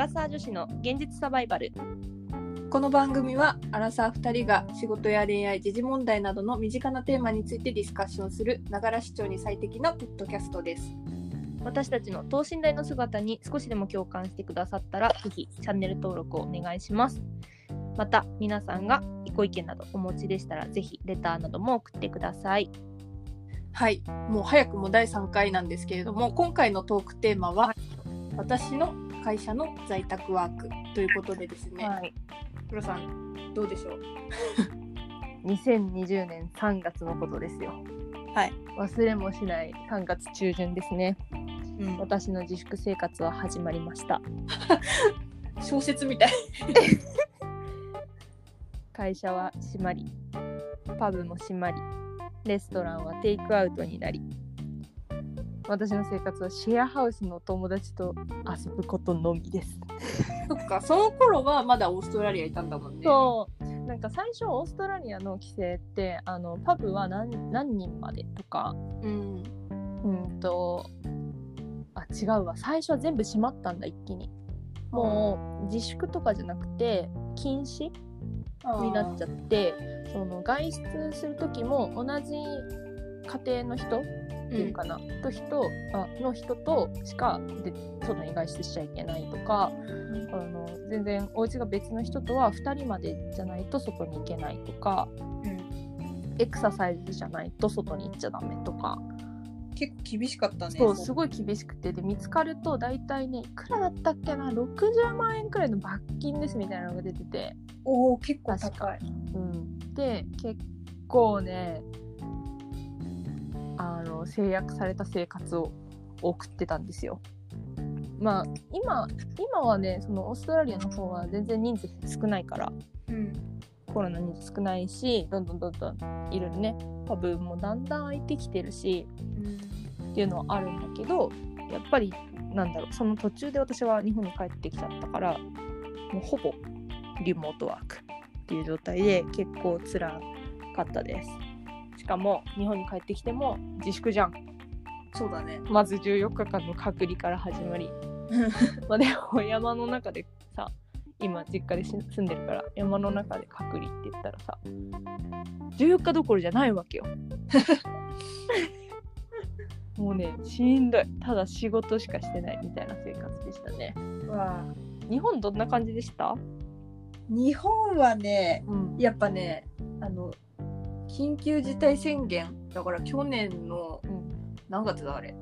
ラサー女子の現実サバイバル。この番組はアラサー2人が仕事や恋愛時事問題などの身近なテーマについてディスカッションするながら視聴に最適なポッドキャストです。私たちの等身大の姿に少しでも共感してくださったらぜひチャンネル登録をお願いします。また皆さんがご意見などお持ちでしたらぜひレターなども送ってください。はい。もう早くも第3回なんですけれども今回のトークテーマは私の会社の在宅ワークということでですね、はい。黒さんどうでしょう？2020年3月のことですよ。はい、忘れもしない3月中旬ですね。うん、私の自粛生活は始まりました。小説みたい。会社は閉まりパブも閉まりレストランはテイクアウトになり私の生活はシェアハウスの友達と遊ぶことのみです。そっかその頃はまだオーストラリアいたんだもんね。そう。なんか最初オーストラリアの規制ってあのパブは何何人までとかうん。うんとあ違うわ。最初は全部閉まったんだ一気に。もう自粛とかじゃなくて禁止になっちゃってその外出する時も同じ家庭の人っていうかな、と人あの人としかで外に外出しちゃいけないとかあの全然お家が別の人とは2人までじゃないと外に行けないとかうん。エクササイズじゃないと外に行っちゃダメとか、結構厳しかったねそうすごい厳しくて。で見つかると大体ねいくらだったっけな？60万円くらいの罰金ですみたいなのが出てて、おお結構確高い。うん、で結構ねあの制約された生活を送ってたんですよ。まあ今今はねそのオーストラリアの方は全然人数少ないからうん。コロナ人数少ないしどんどんどんどんいろいろねパブもだんだん空いてきてるしっていうのはあるんだけどやっぱりなんだろうその途中で私は日本に帰ってきちゃったからもうほぼリモートワークっていう状態で結構辛かったです。しかも日本に帰ってきても自粛じゃん。そうだね。まず14日間の隔離から始まり。まあでも山の中でさ今実家でし住んでるから山の中で隔離って言ったらさ14日どころじゃないわけよ。もうねしんどい。ただ仕事しかしてないみたいな生活でしたね。わ日本どんな感じでした？日本はねうん。やっぱねあの緊急事態宣言。だから去年のうん。何月だあれ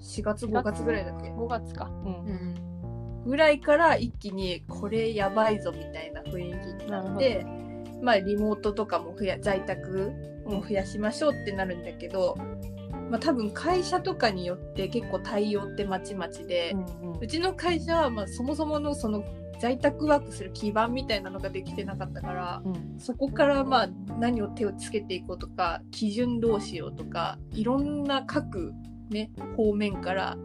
？4月5月。ぐらいだっけ、5月か。うん。うん、ぐらいから一気にこれやばいぞみたいな雰囲気になってまあリモートとかも増や在宅も増やしましょうってなるんだけど、まあ、多分会社とかによって結構対応ってまちまちで、うんうん。うちの会社はまあそもそものその在宅ワークする基盤みたいなのができてなかったからうん。そこからまあ何を手をつけていこうとか基準どうしようとかいろんな各、ね、方面から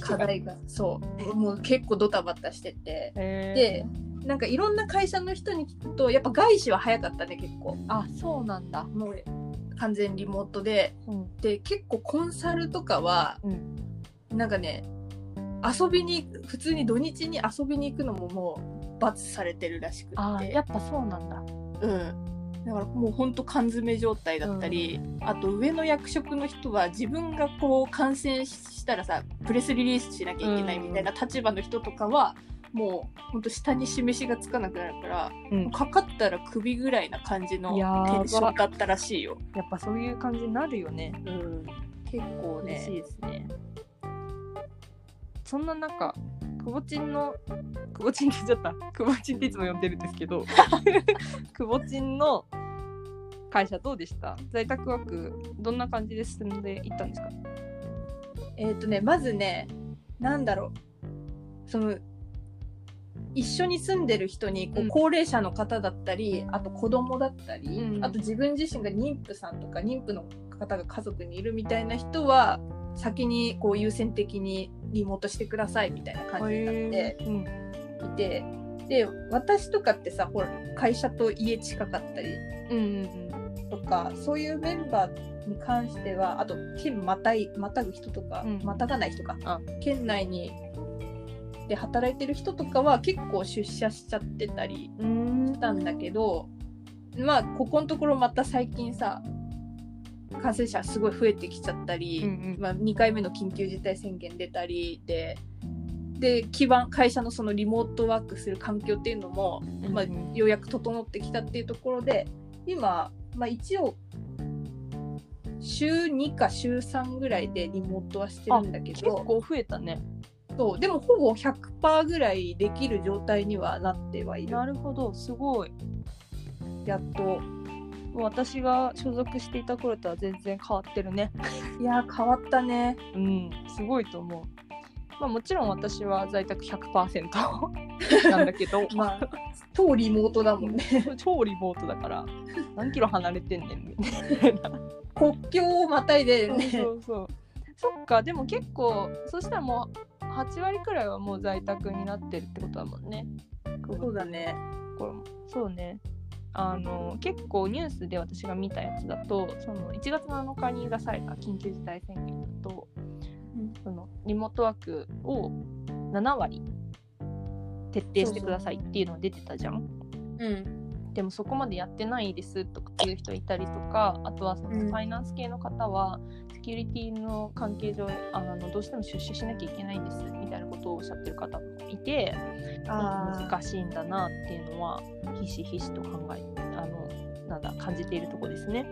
課題がそうもう結構ドタバタしてて。へでなんかいろんな会社の人に聞くとやっぱ外資は早かったね結構。ーあそうなんだ。もう完全リモートで。うん。で結構コンサルとかはうん。なんかね遊びに普通に土日に遊びに行くのももう罰されてるらしくって。あやっぱそうなんだ。うん。だからもうほんと缶詰状態だったり、あと上の役職の人は自分がこう感染したらさプレスリリースしなきゃいけないみたいな立場の人とかは、もうほんと下に示しがつかなくなるからうん。かかったら首ぐらいな感じのテンションだったらしいよ。やっぱそういう感じになるよね。うん、結構嬉しいねですね。そんな中、くぼちんの、くぼちんって言っちゃった。くぼちんっていつも呼んでるんですけど、くぼちんの会社どうでした？在宅ワーク、どんな感じで進んでいったんですか？えっ、とねまずねなんだろう。その一緒に住んでる人にこう高齢者の方だったり、あと子供だったり、うん。あと自分自身が妊婦さんとか妊婦の方が家族にいるみたいな人は先にこう優先的にリモートしてくださいみたいな感じになってうん、いて、で私とかってさほら会社と家近かったりうんうんとかそういうメンバーに関してはあと県またいまたぐ人とか、うん。またがない人か。あ。県内にで働いてる人とかは結構出社しちゃってたりしたんだけどまあここのところまた最近さ感染者すごい増えてきちゃったり、うんうん。まあ、2回目の緊急事態宣言出たりでで基盤会社のそのリモートワークする環境っていうのも、まあ、うん。うんようやく整ってきたっていうところで今、まあ、一応週2か週3ぐらいでリモートはしてるんだけ結ど構増えたね。そうでもほぼ100%ぐらいできる状態にはなってはいる。なるほどすごい。やっと私が所属していた頃とは全然変わってるね。いやー変わったね。うんすごいと思う。まあもちろん私は在宅100% なんだけど。まあ超リモートだもんね。超リモートだから何キロ離れてんねんみたいな。国境をまたいでそうねそうそう。そっかでも結構そしたらもう8割くらいはもう在宅になってるってことだもんね。そうだね。これも。そうねあの結構ニュースで私が見たやつだとその1月7日に出された緊急事態宣言だと、うん。そのリモートワークを7割徹底してくださいっていうのが出てたじゃん。うん。でもそこまでやってないですとかっていう人いたりとかあとはそのうん。ファイナンス系の方はセキュリティの関係上あのどうしても出社しなきゃいけないんですことをおっしゃってる方もいて難しいんだなっていうのはひしひしと考えあのなんだ感じているところですね。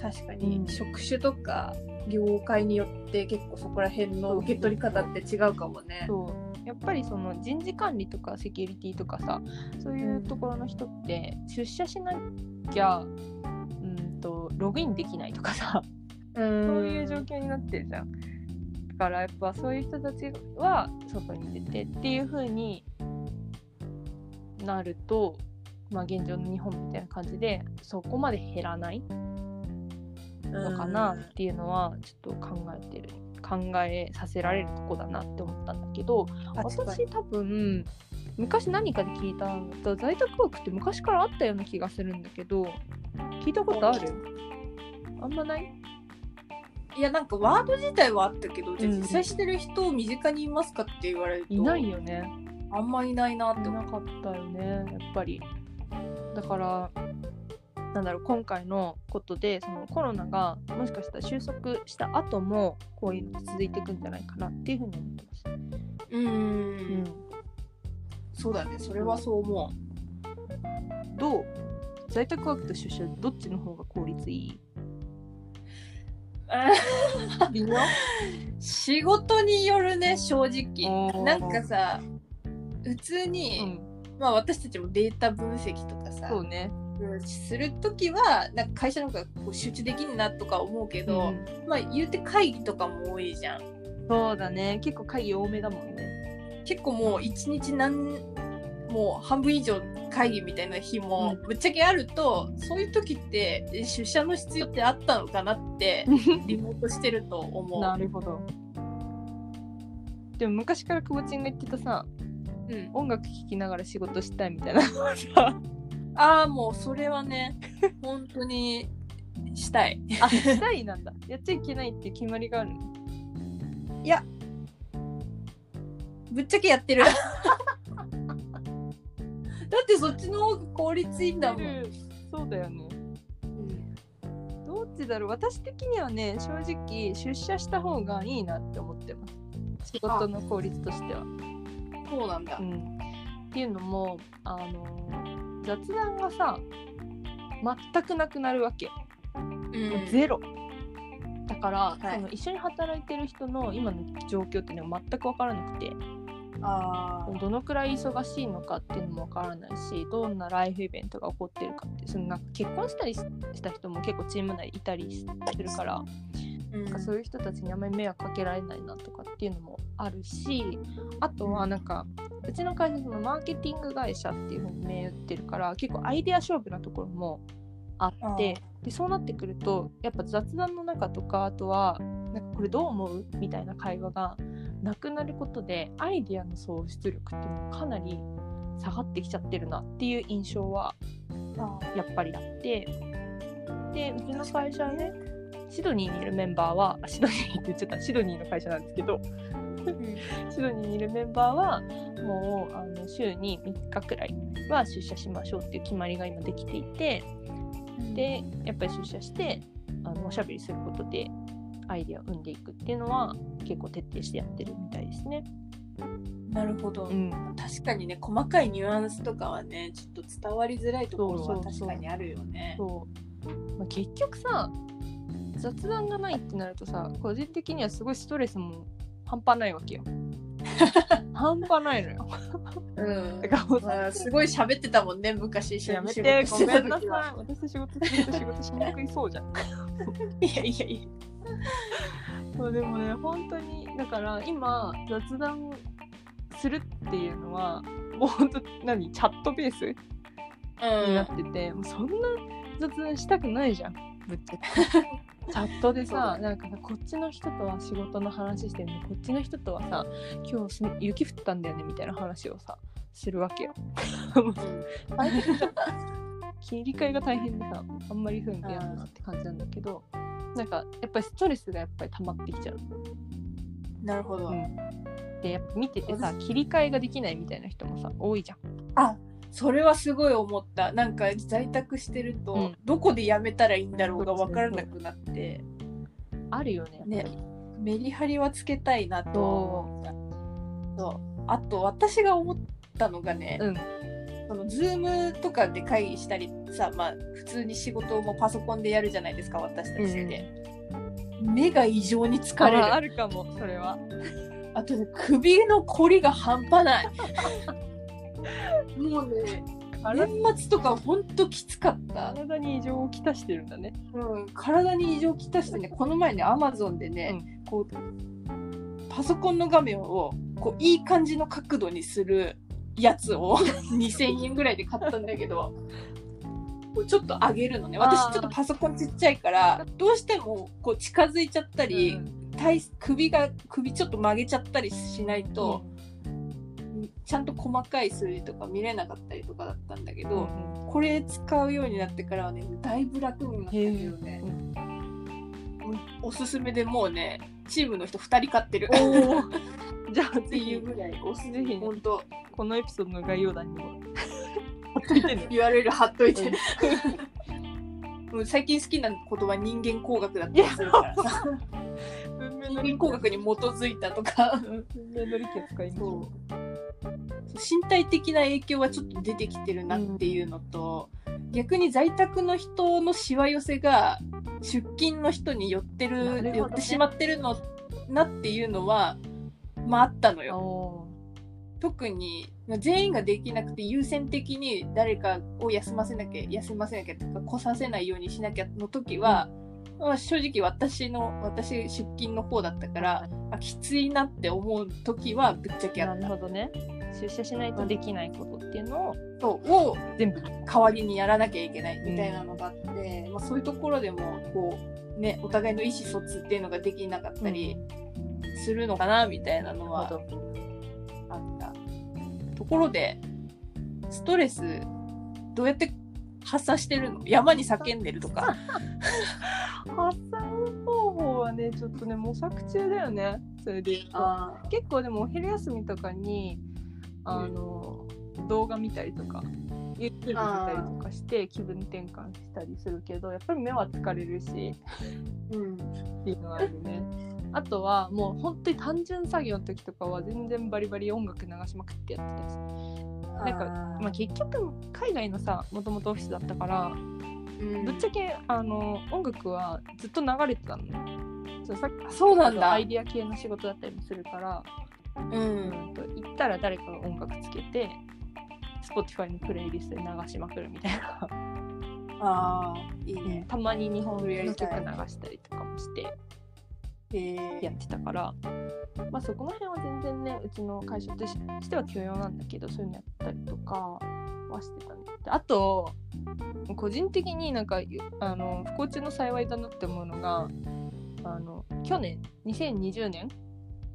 確かうんに職種とか業界によって結構そこら辺の受け取り方って違うかもね。そうやっぱりその人事管理とかセキュリティとかさそういうところの人って出社しなきゃうんとログインできないとかさそうそういう状況になってるじゃん。だからやっぱそういう人たちは外に出てっていう風になると、まあ、現状の日本みたいな感じでそこまで減らないのかなっていうのはちょっと考えてる考えさせられるとこだなって思ったんだけど私多分昔何かで聞いたのと在宅ワークって昔からあったような気がするんだけど聞いたことある？あんまない？いやなんかワード自体はあったけど、じゃ実際してる人身近にいますかって言われるといないよねあんまいないなってい思う。なかったよねやっぱりだからなんだろう今回のことでそのコロナがもしかしたら収束した後もこういうの続いていくんじゃないかなっていうふうに思ってます。うんうん、そうだねそれはそう思どう？在宅ワークと出社どっちの方が効率いい？う。微妙？仕事によるね正直。なんかさ普通うに、ん、まあ私たちもデータ分析とかさそうね。うんする時はなんか会社の方がこう集中できんなとか思うけど、うんまあ言うて会議とかも多いじゃん。そうだね。結構会議多めだもんね。結構もう一日何もう半分以上会議みたいな日もうぶっちゃけあると、そういう時ってえ出社の必要ってあったのかなって リモートしてると思う。なるほど。でも昔からくぼちんが言ってたさ、うん、音楽聴きながら仕事したいみたいな ああもうそれはね本当にしたい。あ、したいなんだ。やっちゃいけないって決まりがある。いやぶっちゃけやってる。だってそっちの方が効率いいんだもん。そうだよね。うんどっちだろう？私的にはね、正直出社した方がいいなって思ってます。仕事の効率としては。そうなんだう。ん、っていうのも、あの雑談がさ、全くなくなるわけ。うんゼロ。だから、はいその一緒に働いてる人の今の状況っていうのが全く分からなくてあどのくらい忙しいのかっていうのも分からないしどんなライフイベントが起こってるかってそのなんか結婚したりした人も結構チーム内いたりするからあ、うん。なんかそういう人たちにあんまり迷惑かけられないなとかっていうのもあるしあとはなんかうちの会社そのマーケティング会社っていうふうに銘打ってるから結構アイデア勝負なところもあってでそうなってくるとやっぱ雑談の中とかあとはなんかこれどう思う？みたいな会話がなくなることでアイデアの創出力っていうのがかなり下がってきちゃってるなっていう印象はやっぱりあって。でうちの会社はねシドニーにいるメンバーはあシドニーって言っちゃった。シドニーの会社なんですけどシドニーにいるメンバーはもうあの週に3日くらいは出社しましょうっていう決まりが今できていてでやっぱり出社してあのおしゃべりすることでアイデアを生んでいくっていうのは結構徹底してやってるみたいですね。なるほど、うん、確かにね細かいニュアンスとかはねちょっと伝わりづらいところは確かにあるよね。そう、まあ、結局さ雑談がないってなるとさ個人的にはすごいストレスも半端ないわけよ。半端ないのよ。うんまあ、すごい喋ってたもんね昔一緒やめてごめんなさい。私仕事仕事しにくいそうじゃん。いやいやいやそうでもね本当にだから今雑談するっていうのはもう本当何チャットベースになってて、もうそんな雑談したくないじゃんぶっちゃけ。チャットでさ、なんかさこっちの人とは仕事の話してるねこっちの人とはさ今日す雪降ったんだよねみたいな話をさするわけよ。切り替えが大変でさあんまりそういうの嫌だなって感じなんだけどなんかやっぱりストレスがやっぱり溜まってきちゃう。なるほど。うん。でやっぱ見ててさ切り替えができないみたいな人もさ多いじゃん。あそれはすごい思った。なんか在宅してると、うん。どこでやめたらいいんだろうが分からなくなって。あるよね。ね。メリハリはつけたいなと思った。そう。あと私が思ったのがね、うんそのズームとかで会議したりさまあ普通に仕事もパソコンでやるじゃないですか私たちって、目が異常に疲れるああるかもそれは。あとね、首のこりが半端ない。もうね、体年末とかほんときつかった。体に異常をきたしてるんだね。うん、体に異常きたしてね、この前ね、アマゾンでね、こう、パソコンの画面をこういい感じの角度にするやつを 2000円ぐらいで買ったんだけど、ちょっと上げるのね。私ちょっとパソコンちっちゃいから、どうしてもこう近づいちゃったり、うん。体首が首ちょっと曲げちゃったりしないと、ちゃんと細かい数字とか見れなかったりとかだったんだけど、これ使うようになってからはねだいぶ楽になったけどね、もうおすすめでもうねチームの人2人買ってる。じゃあぜひぐらいおすすめぜひ本当。このエピソードの概要欄にも。貼っといてね。URL 貼っといて、うん。もう最近好きな言葉人間工学だったりするからさ。人の間工学に基づいたとか。文明の利器を使いましょそう身体的な影響はちょっと出てきてるなっていうのと、逆に在宅の人のしわ寄せが出勤の人に寄ってるね。寄ってしまってるのなっていうのはまああったのう。よ。お特にまあ全員ができなくて優先的に誰かを休ませなきゃ休ませなきゃとか来させないようにしなきゃの時は、まあ、正直私の私出勤の方だったから、あきついなって思う時はぶっちゃけあなった。るほどね。出社しないとできないことっていうのをそうを全部代わりにやらなきゃいけないみたいなのがあって、まあ、そういうところでもこう、ね、お互いの意思疎通っていうのができなかったりするのかなみたいなのはあった。ところでストレスどうやって発散してるの？山に叫んでるとか。発散方法はねちょっとね模索中だよね。それで結構でもお昼休みとかにあの、動画見たりとか YouTube 見たりとかして気分転換したりするけどやっぱり目は疲れるし。ーうん。っていうのがあるねあとはもう本当に単純作業の時とかは全然バリバリ音楽流しまくってやってたしなんかまあ、結局海外のさもともとオフィスだったからうん。ぶっちゃけあの音楽はずっと流れてたのね。そうさっきそうなんだ。アイディア系の仕事だったりもするから、うん。うんと行ったら誰かが音楽つけて Spotify のプレイリストで流しまくるみたいな、ああいいね。たまに日本それやのり曲流したりとかもして。へやってたから、まあ、そこの辺は全然ねうちの会社とししては許容なんだけどそういうのやったりとかはしてたねであと個人的になんかあの不幸中の幸いだなって思うのがあの去年2020年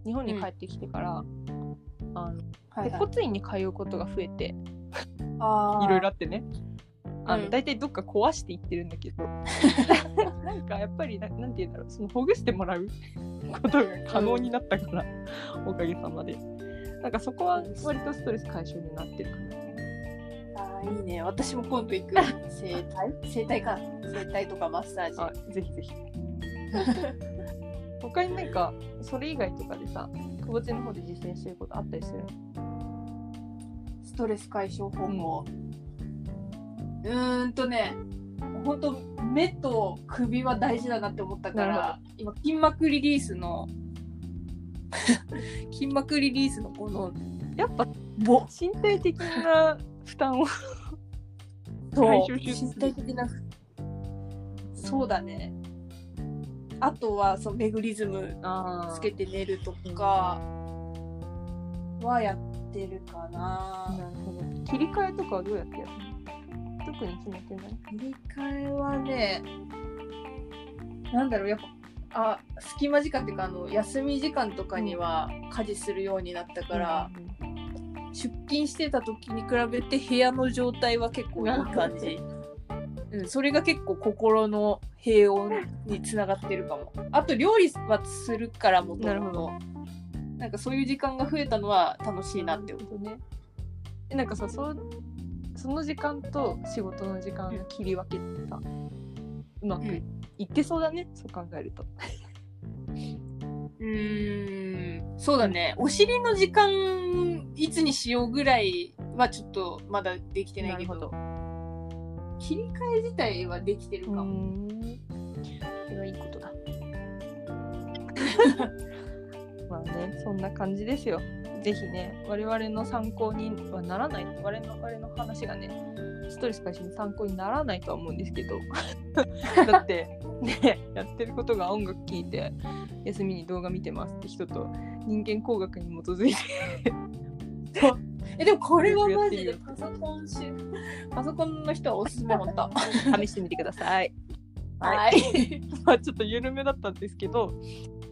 日本に帰ってきてから、あのはいはい。接骨院に通うことが増えて いろいろあってね。あの、うん。大体どっか壊していってるんだけど かやっぱりななんて言うんだろうそのほぐしてもらうことが可能になったから、おかげさまで。なんかそこは割とストレス解消になってるかな。あーいいね。私も今度行く。整体？整体か。整体とかマッサージ。あぜひぜひ。他になんかそれ以外とかでさくぼちの方で実践してることあったりする？ストレス解消方法、うーんとね本当目と首は大事だなって思ったかなら今筋膜リリースの 筋膜リリースのこのやっぱぼ身体的な負担をそう身体的なそうだね。あとはそうメグリズムあつけて寝るとかはやってるかな。なるほど。切り替えとかはどうやってやるの？特に決めてない。切り替えはねなんだろうやっぱあ隙間時間っていうかあの休み時間とかには家事するようになったから、出勤してた時に比べて部屋の状態は結構いい感じ、うん、それが結構心の平穏につながってるかも。あと料理はするからもとなるほど。もとなんかそういう時間が増えたのは楽しいなって思う。思うね。えなんかさそうその時間と仕事の時間の切り分けってさうまくうんいってそうだね、そう考えると。うーん。そうだね。お尻の時間いつにしようぐらいはちょっとまだできてないけど切り替え自体はできてるかも、ん。それはいいことだ。まあねそんな感じですよぜひね我々の参考にはならない我々の我々の話がねストレス解消に参考にならないとは思うんですけど。だってねやってることが音楽聴いて休みに動画見てますって人と人間工学に基づいて。えでもこれはマジでパソコンしパソコンの人はおすすめ本当 試してみてください。はい。まあちょっと緩めだったんですけど、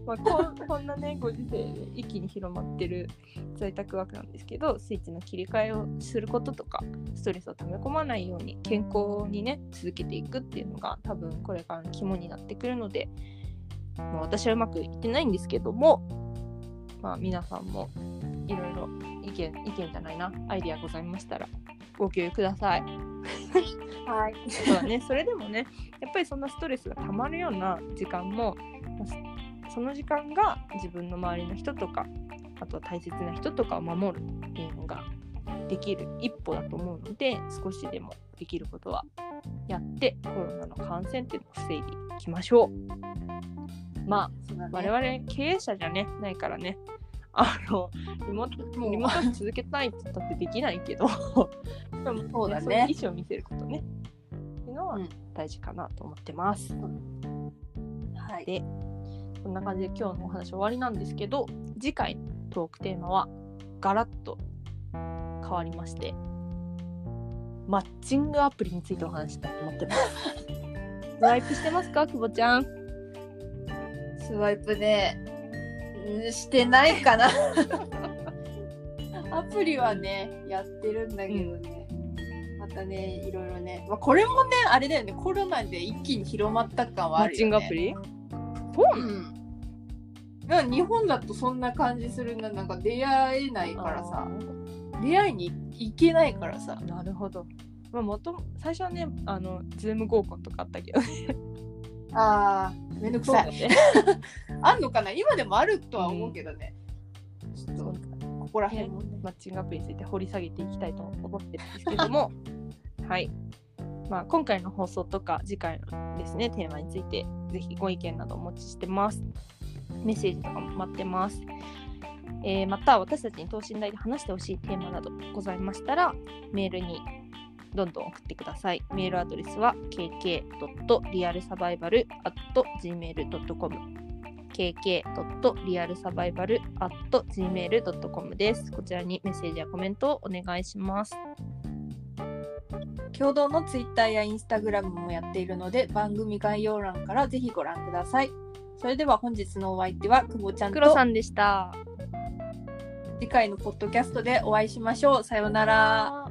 まあ、こん こんなねご時世で一気に広まってる在宅ワークなんですけどスイッチの切り替えをすることとかストレスを溜め込まないように健康にね続けていくっていうのが多分これからの肝になってくるので、まあ、私はうまくいってないんですけども、まあ、皆さんもいろいろ意見意見じゃないなアイディアございましたらご共有ください。はい そうだね、それでもね、やっぱりそんなストレスがたまるような時間も、まあその時間が自分の周りの人とか、あとは大切な人とかを守るっていうのができる一歩だと思うので、少しでもできることはやって、コロナの感染っていうのを防いでいきましょう。まあ、ね。我々経営者じゃね、ないからね、あの、リモートもう。リモート続けたいって言ったってできないけど、でもそうだね意思を見せることね。っていうのはうん。大事かなと思ってます。はい。でこんな感じで今日のお話終わりなんですけど、次回のトークテーマはガラッと変わりまして、マッチングアプリについてお話したいと思ってます。スワイプしてますか、久保ちゃん？スワイプねうんしてないかな。アプリはねやってるんだけどね、またねいろいろね、まあ、これもねあれだよね。コロナで一気に広まった感はマッチンあるよねグアプリ？そうなの？うん。なんか日本だとそんな感じするな。なんか出会えないからさ。出会いに行けないからさ。なるほど。まあ、もとも最初はね、あの、ズーム合コンとかあったけどね。あーめんどくさい。ね。あんのかな？今でもあるとは思うけどね、ちょっとここら辺。もねマッチングアプリについて掘り下げていきたいと思ってるんですけども、はい。まあ、今回の放送とか次回のですね、テーマについて、ぜひご意見などお持ちしてます。メッセージとかも待ってます。えーまた、私たちに等身大で話してほしいテーマなどございましたら、メールにどんどん送ってください。メールアドレスは kk.realsurvival.gmail.com kk.realsurvival.gmail.com です。こちらにメッセージやコメントをお願いします。共同のツイッターやインスタグラムもやっているので番組概要欄からぜひご覧くださいそれでは本日のお相手は久保ちゃんと黒さんでした。次回のポッドキャストでお会いしましょうさようならら。